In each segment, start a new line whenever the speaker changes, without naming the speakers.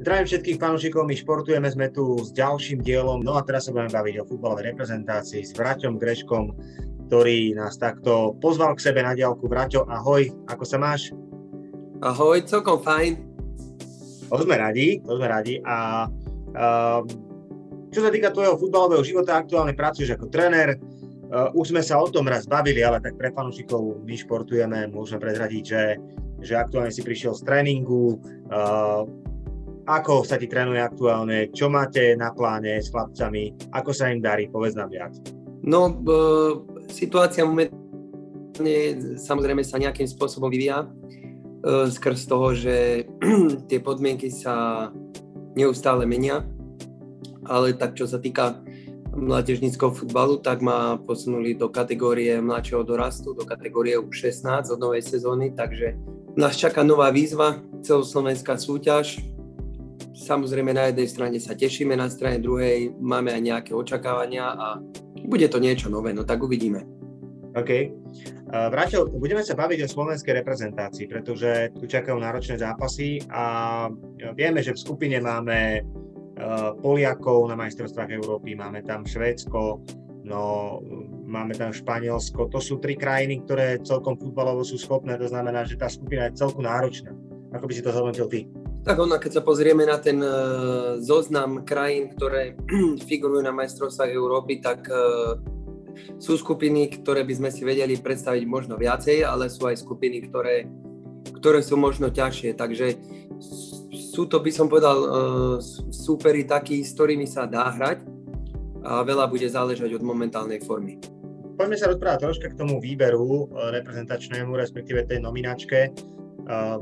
Zdravím všetkých fanúšikov, my športujeme, sme tu s ďalším dielom, no a teraz sa budeme baviť o futbalovej reprezentácii s Vraťom Greškom, ktorý nás takto pozval k sebe na diálku. Vraťo, ahoj, ako sa máš?
Ahoj, celkom fajn.
To sme radi, to sme radi a uh, čo sa týka tvojho futbalového života, aktuálne pracuješ ako tréner, uh, už sme sa o tom raz bavili, ale tak pre fanúšikov my športujeme, môžeme prezradiť, že, že aktuálne si prišiel z tréningu, uh, ako sa ti trénuje aktuálne? Čo máte na pláne s chlapcami? Ako sa im darí? Povedz nám viac.
No, b- situácia momentálne samozrejme sa nejakým spôsobom vyvíja e, skrz toho, že tie podmienky sa neustále menia, ale tak čo sa týka mládežníckého futbalu, tak ma posunuli do kategórie mladšieho dorastu, do kategórie U16 od novej sezóny, takže nás čaká nová výzva, celoslovenská súťaž, Samozrejme na jednej strane sa tešíme, na strane druhej máme aj nejaké očakávania a bude to niečo nové, no tak uvidíme.
OK. Vrátil, budeme sa baviť o slovenskej reprezentácii, pretože tu čakajú náročné zápasy a vieme, že v skupine máme uh, Poliakov na majstrovstvách Európy, máme tam Švédsko, no máme tam Španielsko. To sú tri krajiny, ktoré celkom futbalovo sú schopné, to znamená, že tá skupina je celku náročná. Ako by si to zhodnotil ty?
Tak ono, keď sa pozrieme na ten uh, zoznam krajín, ktoré figurujú na majstrovstvách Európy, tak uh, sú skupiny, ktoré by sme si vedeli predstaviť možno viacej, ale sú aj skupiny, ktoré, ktoré sú možno ťažšie. Takže sú to, by som povedal, uh, súperi takí, s ktorými sa dá hrať a veľa bude záležať od momentálnej formy.
Poďme sa rozprávať troška k tomu výberu reprezentačnému, respektíve tej nominačke.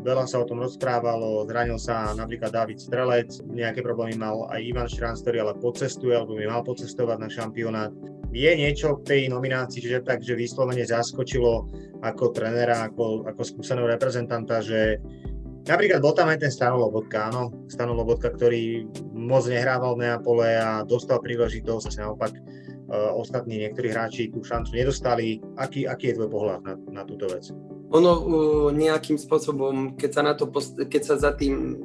Veľa sa o tom rozprávalo, zranil sa napríklad David Strelec, nejaké problémy mal aj Ivan Šránc, ktorý ale pocestuje, alebo by mal pocestovať na šampionát. Je niečo v tej nominácii, že tak, že vyslovene zaskočilo ako trenera, ako, ako skúseného reprezentanta, že Napríklad bol tam aj ten Stano Lobotka, áno, Stano Lobotka, ktorý moc nehrával v Neapole a dostal príležitosť, naopak uh, ostatní niektorí hráči tú šancu nedostali. Aký, aký je tvoj pohľad na, na túto vec?
Ono nejakým spôsobom, keď sa, na to, keď sa za tým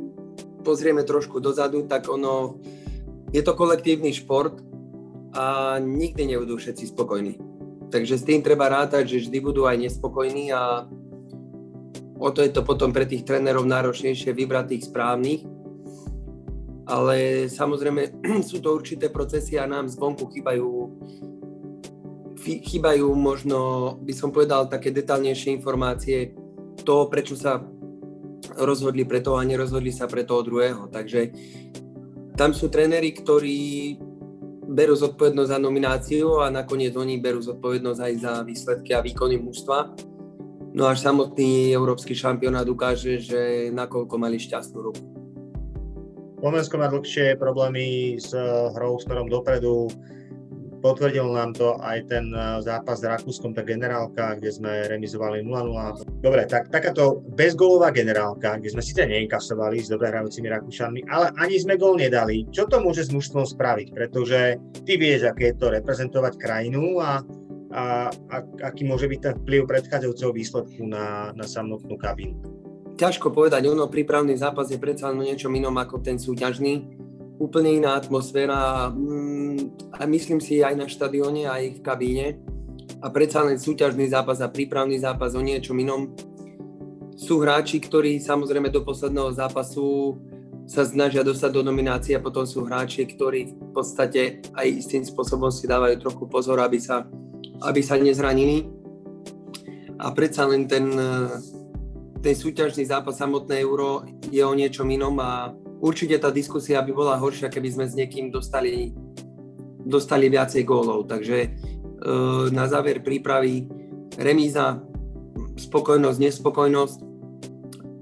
pozrieme trošku dozadu, tak ono, je to kolektívny šport a nikdy nebudú všetci spokojní. Takže s tým treba rátať, že vždy budú aj nespokojní a o to je to potom pre tých trénerov náročnejšie vybrať tých správnych. Ale samozrejme sú to určité procesy a nám zvonku chýbajú chýbajú možno, by som povedal, také detálnejšie informácie toho, prečo sa rozhodli pre toho a nerozhodli sa pre toho druhého. Takže tam sú tréneri, ktorí berú zodpovednosť za nomináciu a nakoniec oni berú zodpovednosť aj za výsledky a výkony mužstva. No až samotný európsky šampionát ukáže, že nakoľko mali šťastnú ruku.
Slovensko má dlhšie problémy s hrou smerom dopredu Potvrdil nám to aj ten eh, zápas s Rakúskom, tá generálka, kde sme remizovali 0-0. Dobre, tak takáto bezgolová generálka, kde sme síce neinkasovali s dobre hrajúcimi Rakúšanmi, ale ani sme gol nedali. Čo to môže s mužstvom spraviť? Pretože ty vieš, aké je to reprezentovať krajinu a, a, a aký môže byť ten vplyv predchádzajúceho výsledku na, na samotnú kabínu.
Ťažko povedať, ono prípravný zápas je predsa niečo inom ako ten súťažný úplne iná atmosféra mm, a myslím si aj na štadióne, aj v kabíne a predsa len súťažný zápas a prípravný zápas o niečom inom. Sú hráči, ktorí samozrejme do posledného zápasu sa snažia dostať do nominácie a potom sú hráči, ktorí v podstate aj istým spôsobom si dávajú trochu pozor, aby sa, aby sa nezranili. A predsa len ten, ten súťažný zápas samotné euro je o niečom inom a určite tá diskusia by bola horšia, keby sme s niekým dostali, dostali viacej gólov. Takže e, na záver prípravy remíza, spokojnosť, nespokojnosť.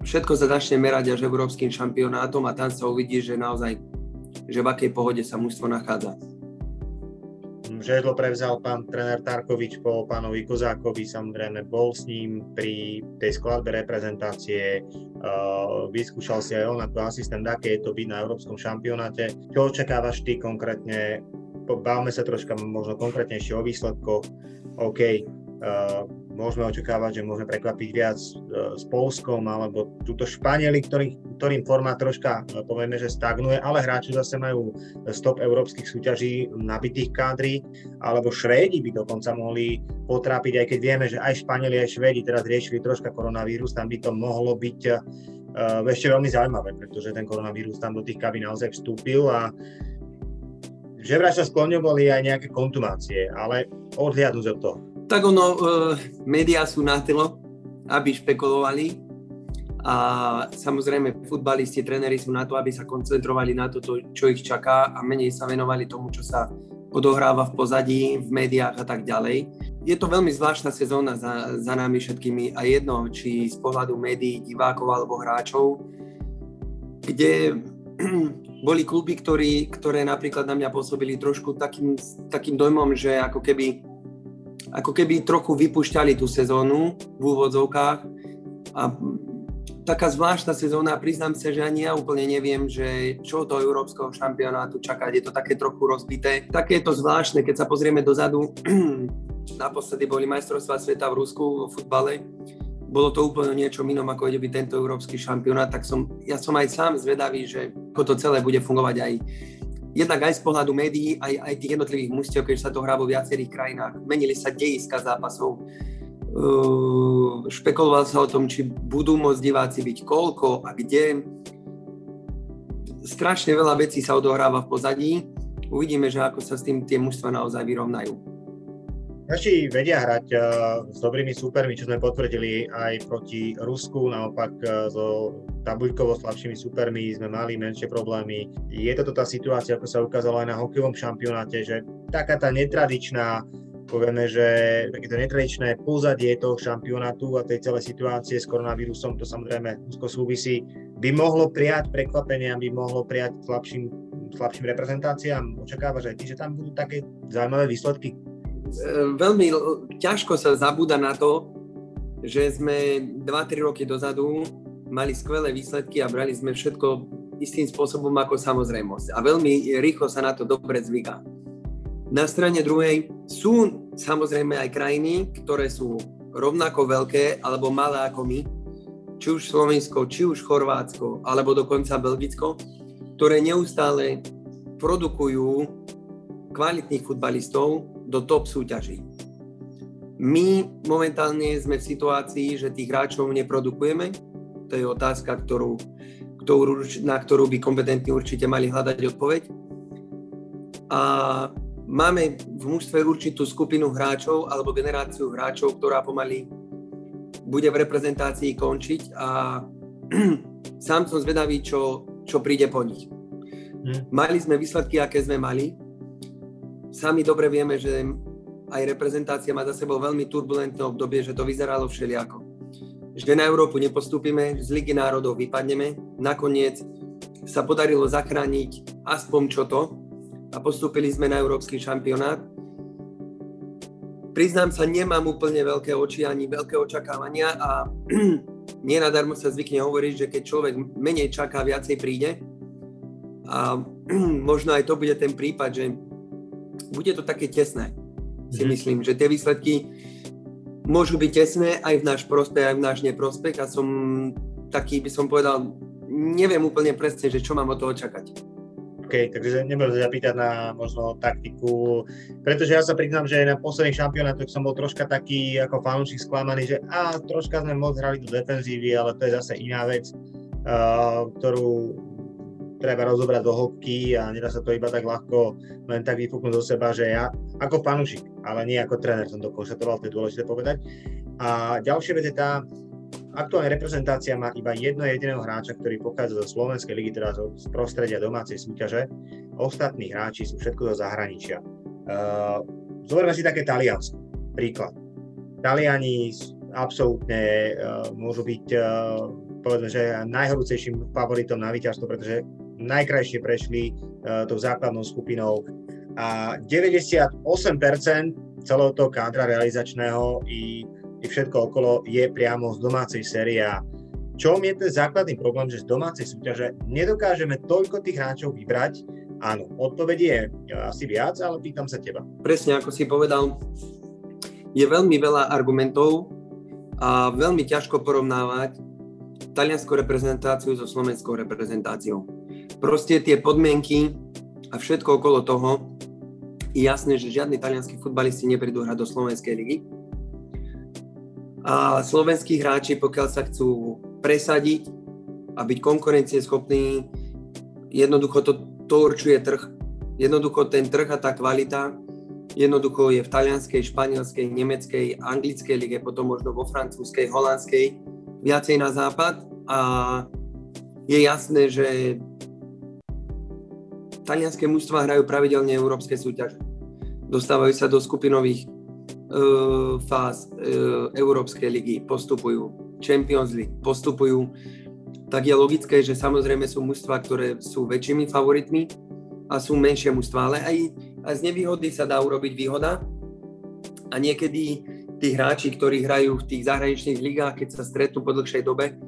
Všetko sa začne merať až európskym šampionátom a tam sa uvidí, že naozaj že v akej pohode sa mužstvo nachádza.
Žedlo prevzal pán tréner Tarkovič po pánovi Kozákovi, samozrejme bol s ním pri tej skladbe reprezentácie, uh, vyskúšal si aj on ako asistent, aké je to byť na Európskom šampionáte. Čo očakávaš ty konkrétne? Bavme sa troška možno konkrétnejšie o výsledkoch. OK, uh, môžeme očakávať, že môžeme prekvapiť viac e, s Polskom alebo túto Španieli, ktorý, ktorým formát troška e, povieme, že stagnuje, ale hráči zase majú stop európskych súťaží nabitých kádry, alebo Švédi by dokonca mohli potrápiť, aj keď vieme, že aj Španieli, aj Švédi teraz riešili troška koronavírus, tam by to mohlo byť uh, ešte veľmi zaujímavé, pretože ten koronavírus tam do tých kabín naozaj vstúpil a že vraj sa skloňovali aj nejaké kontumácie, ale odhliadnúť od toho
tak ono, e, médiá sú na telo, aby špekulovali a samozrejme futbalisti, tréneri sú na to, aby sa koncentrovali na to, čo ich čaká a menej sa venovali tomu, čo sa odohráva v pozadí, v médiách a tak ďalej. Je to veľmi zvláštna sezóna za, za nami všetkými a jedno, či z pohľadu médií, divákov alebo hráčov, kde boli kluby, ktorí, ktoré napríklad na mňa pôsobili trošku takým, takým dojmom, že ako keby ako keby trochu vypušťali tú sezónu v úvodzovkách. A taká zvláštna sezóna, priznám sa, že ani ja úplne neviem, že čo do európskeho šampionátu čakať, je to také trochu rozbité. Také je to zvláštne, keď sa pozrieme dozadu, naposledy boli majstrovstvá sveta v Rusku vo futbale, bolo to úplne niečo inom, ako ide byť tento európsky šampionát, tak som, ja som aj sám zvedavý, že ako to celé bude fungovať aj jednak aj z pohľadu médií, aj, aj tých jednotlivých mústiev, keď sa to hrá vo viacerých krajinách. Menili sa dejiska zápasov, uh, špekuloval sa o tom, či budú môcť diváci byť koľko a kde. Strašne veľa vecí sa odohráva v pozadí. Uvidíme, že ako sa s tým tie mužstva naozaj vyrovnajú.
Naši vedia hrať uh, s dobrými súpermi, čo sme potvrdili aj proti Rusku, naopak uh, so tabuľkovo slabšími súpermi sme mali menšie problémy. Je toto tá situácia, ako sa ukázalo aj na hokejovom šampionáte, že taká tá netradičná povieme, že takéto netradičné pozadie toho šampionátu a tej celej situácie s koronavírusom, to samozrejme úzko súvisí, by mohlo prijať prekvapenia, by mohlo prijať slabším, slabším reprezentáciám. Očakávaš aj ty, že tam budú také zaujímavé výsledky?
E, veľmi ťažko sa zabúda na to, že sme 2-3 roky dozadu mali skvelé výsledky a brali sme všetko istým spôsobom ako samozrejmosť. A veľmi rýchlo sa na to dobre zvyká. Na strane druhej sú samozrejme aj krajiny, ktoré sú rovnako veľké alebo malé ako my, či už Slovensko, či už Chorvátsko, alebo dokonca Belgicko, ktoré neustále produkujú kvalitných futbalistov, do top súťaží. My momentálne sme v situácii, že tých hráčov neprodukujeme. To je otázka, ktorú, ktorú, na ktorú by kompetentní určite mali hľadať odpoveď. A máme v mužstve určitú skupinu hráčov alebo generáciu hráčov, ktorá pomaly bude v reprezentácii končiť a sám som zvedavý, čo, čo príde po nich. Hm. Mali sme výsledky, aké sme mali, sami dobre vieme, že aj reprezentácia má za sebou veľmi turbulentné obdobie, že to vyzeralo všelijako. Že na Európu nepostúpime, z Ligy národov vypadneme, nakoniec sa podarilo zachrániť aspoň čo to a postúpili sme na Európsky šampionát. Priznám sa, nemám úplne veľké oči ani veľké očakávania a nenadarmo sa zvykne hovoriť, že keď človek menej čaká, viacej príde. A možno aj to bude ten prípad, že bude to také tesné, si mm myslím, že tie výsledky môžu byť tesné aj v náš prospech, aj v náš neprospech a som taký, by som povedal, neviem úplne presne, že čo mám od toho čakať.
OK, takže nebudem sa pýtať na možno taktiku, pretože ja sa priznám, že na posledných šampionátoch som bol troška taký ako fanúšik sklamaný, že a troška sme moc hrali do defenzívy, ale to je zase iná vec, uh, ktorú treba rozobrať do hĺbky a nedá sa to iba tak ľahko len tak vyfúknuť do seba, že ja ako fanúšik, ale nie ako tréner som to konštatoval, to je dôležité povedať. A ďalšia vec je tá, aktuálna reprezentácia má iba jedno jediného hráča, ktorý pochádza zo Slovenskej ligy, teda z prostredia domácej súťaže. Ostatní hráči sú všetko zo zahraničia. Uh, zoberme si také Taliansko, príklad. Taliani absolútne uh, môžu byť uh, povedzme, že najhorúcejším favoritom na víťazstvo, pretože najkrajšie prešli uh, tou základnou skupinou a 98% celého toho kádra realizačného i, i všetko okolo je priamo z domácej série a čom je ten základný problém, že z domácej súťaže nedokážeme toľko tých hráčov vybrať? Áno, odpoveď je asi viac, ale pýtam sa teba.
Presne ako si povedal, je veľmi veľa argumentov a veľmi ťažko porovnávať talianskou reprezentáciu so slovenskou reprezentáciou. Proste tie podmienky a všetko okolo toho je jasné, že žiadni talianskí futbalisti neprídu hrať do Slovenskej ligy. A slovenskí hráči, pokiaľ sa chcú presadiť a byť konkurencieschopní, jednoducho to, to určuje trh. Jednoducho ten trh a tá kvalita jednoducho je v talianskej, španielskej, nemeckej, anglickej lige, potom možno vo francúzskej, holandskej, viacej na západ a je jasné, že talianské mužstva hrajú pravidelne európske súťaže. Dostávajú sa do skupinových uh, fáz uh, Európskej ligy, postupujú. Champions League, postupujú, tak je logické, že samozrejme sú mužstva, ktoré sú väčšími favoritmi a sú menšie mužstva, ale aj, aj z nevýhody sa dá urobiť výhoda. A niekedy tí hráči, ktorí hrajú v tých zahraničných ligách, keď sa stretnú po dlhšej dobe,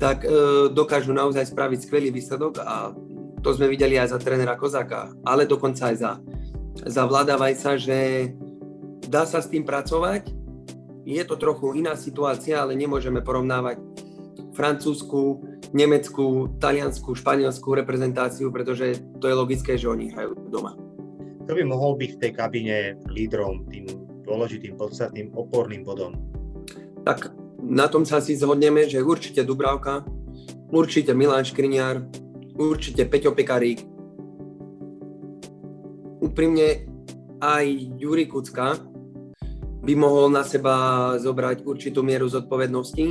tak e, dokážu naozaj spraviť skvelý výsledok a to sme videli aj za trénera Kozáka, ale dokonca aj za, za Vlada Vajsa, že dá sa s tým pracovať. Je to trochu iná situácia, ale nemôžeme porovnávať francúzsku, nemeckú, taliansku, španielskú reprezentáciu, pretože to je logické, že oni hrajú doma.
Kto by mohol byť v tej kabíne lídrom, tým dôležitým, podstatným oporným bodom?
Tak na tom sa si zhodneme, že určite Dubravka, určite Milan Škriňar, určite Peťo Pekarík. Úprimne aj Juri Kucka by mohol na seba zobrať určitú mieru zodpovednosti.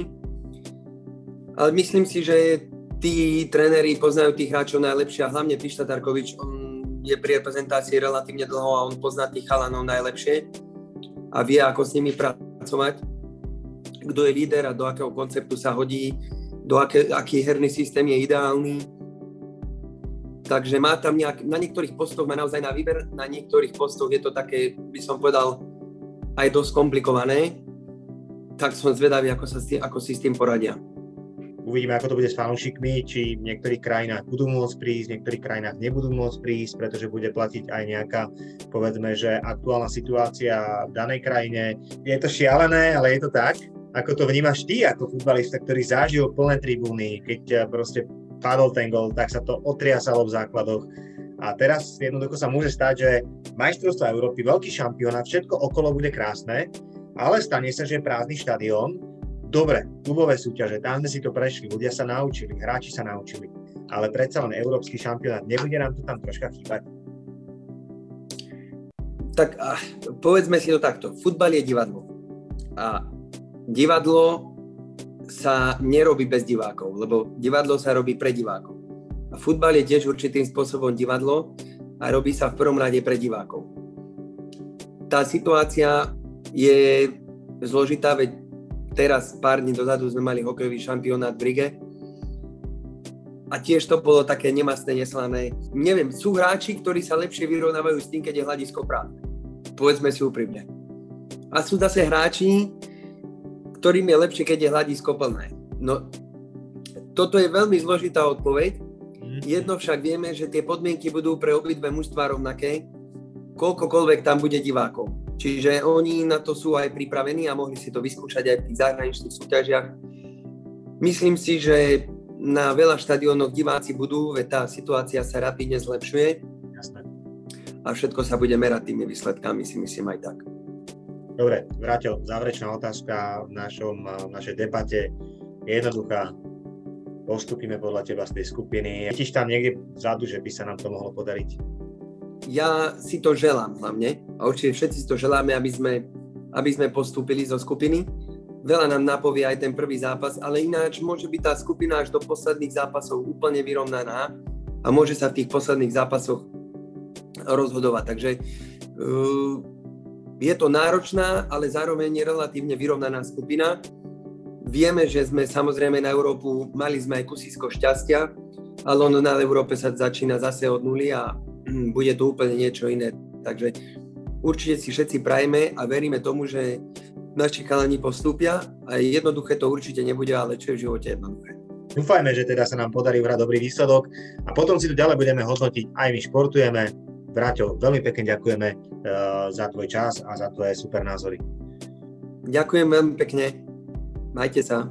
Ale myslím si, že tí tréneri poznajú tých hráčov najlepšie a hlavne Pišta Tarkovič, on je pri reprezentácii relatívne dlho a on pozná tých chalanov najlepšie a vie, ako s nimi pracovať, kto je líder a do akého konceptu sa hodí, do aké, aký herný systém je ideálny Takže má tam nejak, na niektorých postoch má naozaj na výber, na niektorých postoch je to také, by som povedal, aj dosť komplikované. Tak som zvedavý, ako, sa ako si s tým poradia.
Uvidíme, ako to bude s fanúšikmi, či v niektorých krajinách budú môcť prísť, v niektorých krajinách nebudú môcť prísť, pretože bude platiť aj nejaká, povedzme, že aktuálna situácia v danej krajine. Je to šialené, ale je to tak. Ako to vnímaš ty ako futbalista, ktorý zažil plné tribúny, keď proste padol ten gol, tak sa to otriasalo v základoch. A teraz jednoducho sa môže stať, že majstrovstvo Európy, veľký šampionát, všetko okolo bude krásne, ale stane sa, že je prázdny štadión. Dobre, klubové súťaže, tam sme si to prešli, ľudia sa naučili, hráči sa naučili, ale predsa len európsky šampionát, nebude nám to tam troška chýbať?
Tak povedzme si to takto, futbal je divadlo. A divadlo sa nerobí bez divákov, lebo divadlo sa robí pre divákov. A futbal je tiež určitým spôsobom divadlo a robí sa v prvom rade pre divákov. Tá situácia je zložitá, veď teraz pár dní dozadu sme mali hokejový šampionát v Brige a tiež to bolo také nemastné, neslané. Neviem, sú hráči, ktorí sa lepšie vyrovnávajú s tým, keď je hľadisko práve. Povedzme si úprimne. A sú zase hráči, ktorým je lepšie, keď je hľadisko plné. No, toto je veľmi zložitá odpoveď. Mhm. Jedno však vieme, že tie podmienky budú pre obidve mužstva rovnaké, koľkokoľvek tam bude divákov. Čiže oni na to sú aj pripravení a mohli si to vyskúšať aj v tých zahraničných súťažiach. Myslím si, že na veľa štadiónoch diváci budú, veď tá situácia sa rapidne zlepšuje. Jasné. A všetko sa bude merať tými výsledkami, si myslím aj tak.
Dobre, Vrátil, záverečná otázka v, našom, v našej debate je jednoduchá. Postupíme podľa teba z tej skupiny. Vidíš tam niekde vzadu, že by sa nám to mohlo podariť?
Ja si to želám hlavne a určite všetci si to želáme, aby sme, aby sme postúpili zo skupiny. Veľa nám napovie aj ten prvý zápas, ale ináč môže byť tá skupina až do posledných zápasov úplne vyrovnaná a môže sa v tých posledných zápasoch rozhodovať. Takže uh, je to náročná, ale zároveň relatívne vyrovnaná skupina. Vieme, že sme samozrejme na Európu, mali sme aj kusisko šťastia, ale ono na Európe sa začína zase od nuly a bude to úplne niečo iné. Takže určite si všetci prajeme a veríme tomu, že naši chalani postúpia a jednoduché to určite nebude, ale čo je v živote jednoduché.
Dúfajme, že teda sa nám podarí vrať dobrý výsledok a potom si to ďalej budeme hodnotiť. Aj my športujeme, Braťo, veľmi pekne ďakujeme uh, za tvoj čas a za tvoje super názory.
Ďakujem veľmi pekne. Majte sa.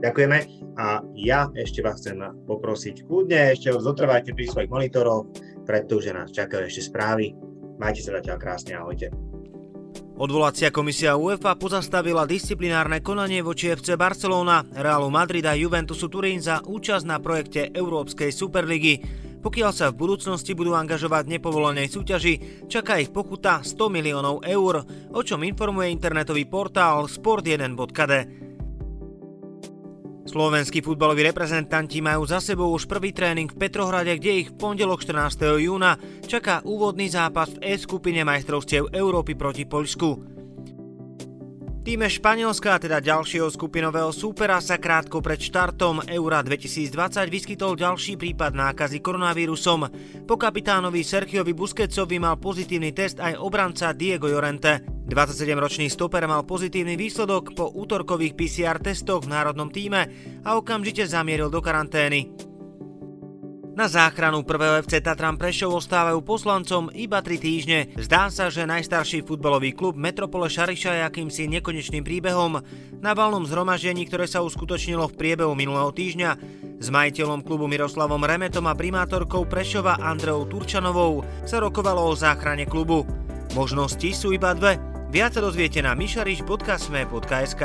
Ďakujeme a ja ešte vás chcem poprosiť kľudne, ešte zotrvajte pri svojich monitoroch, pretože nás čakajú ešte správy. Majte sa zatiaľ krásne, ahojte.
Odvolacia komisia UEFA pozastavila disciplinárne konanie voči FC Barcelona, Realu Madrid a Juventusu Turín za účasť na projekte Európskej Superligy. Pokiaľ sa v budúcnosti budú angažovať v nepovolenej súťaži, čaká ich pokuta 100 miliónov eur, o čom informuje internetový portál sport1.d. Slovenskí futbaloví reprezentanti majú za sebou už prvý tréning v Petrohrade, kde ich v pondelok 14. júna čaká úvodný zápas v E skupine majstrovstiev Európy proti Poľsku. Týme Španielska, teda ďalšieho skupinového súpera, sa krátko pred štartom Eura 2020 vyskytol ďalší prípad nákazy koronavírusom. Po kapitánovi Sergiovi Busquetsovi mal pozitívny test aj obranca Diego Llorente. 27-ročný stoper mal pozitívny výsledok po útorkových PCR testoch v národnom týme a okamžite zamieril do karantény. Na záchranu prvého FC Tatran Prešov ostávajú poslancom iba 3 týždne. Zdá sa, že najstarší futbalový klub Metropole Šariša je akýmsi nekonečným príbehom. Na valnom zhromaždení, ktoré sa uskutočnilo v priebehu minulého týždňa, s majiteľom klubu Miroslavom Remetom a primátorkou Prešova Andreou Turčanovou sa rokovalo o záchrane klubu. Možnosti sú iba dve. Viac dozviete na mišariš.sme.sk.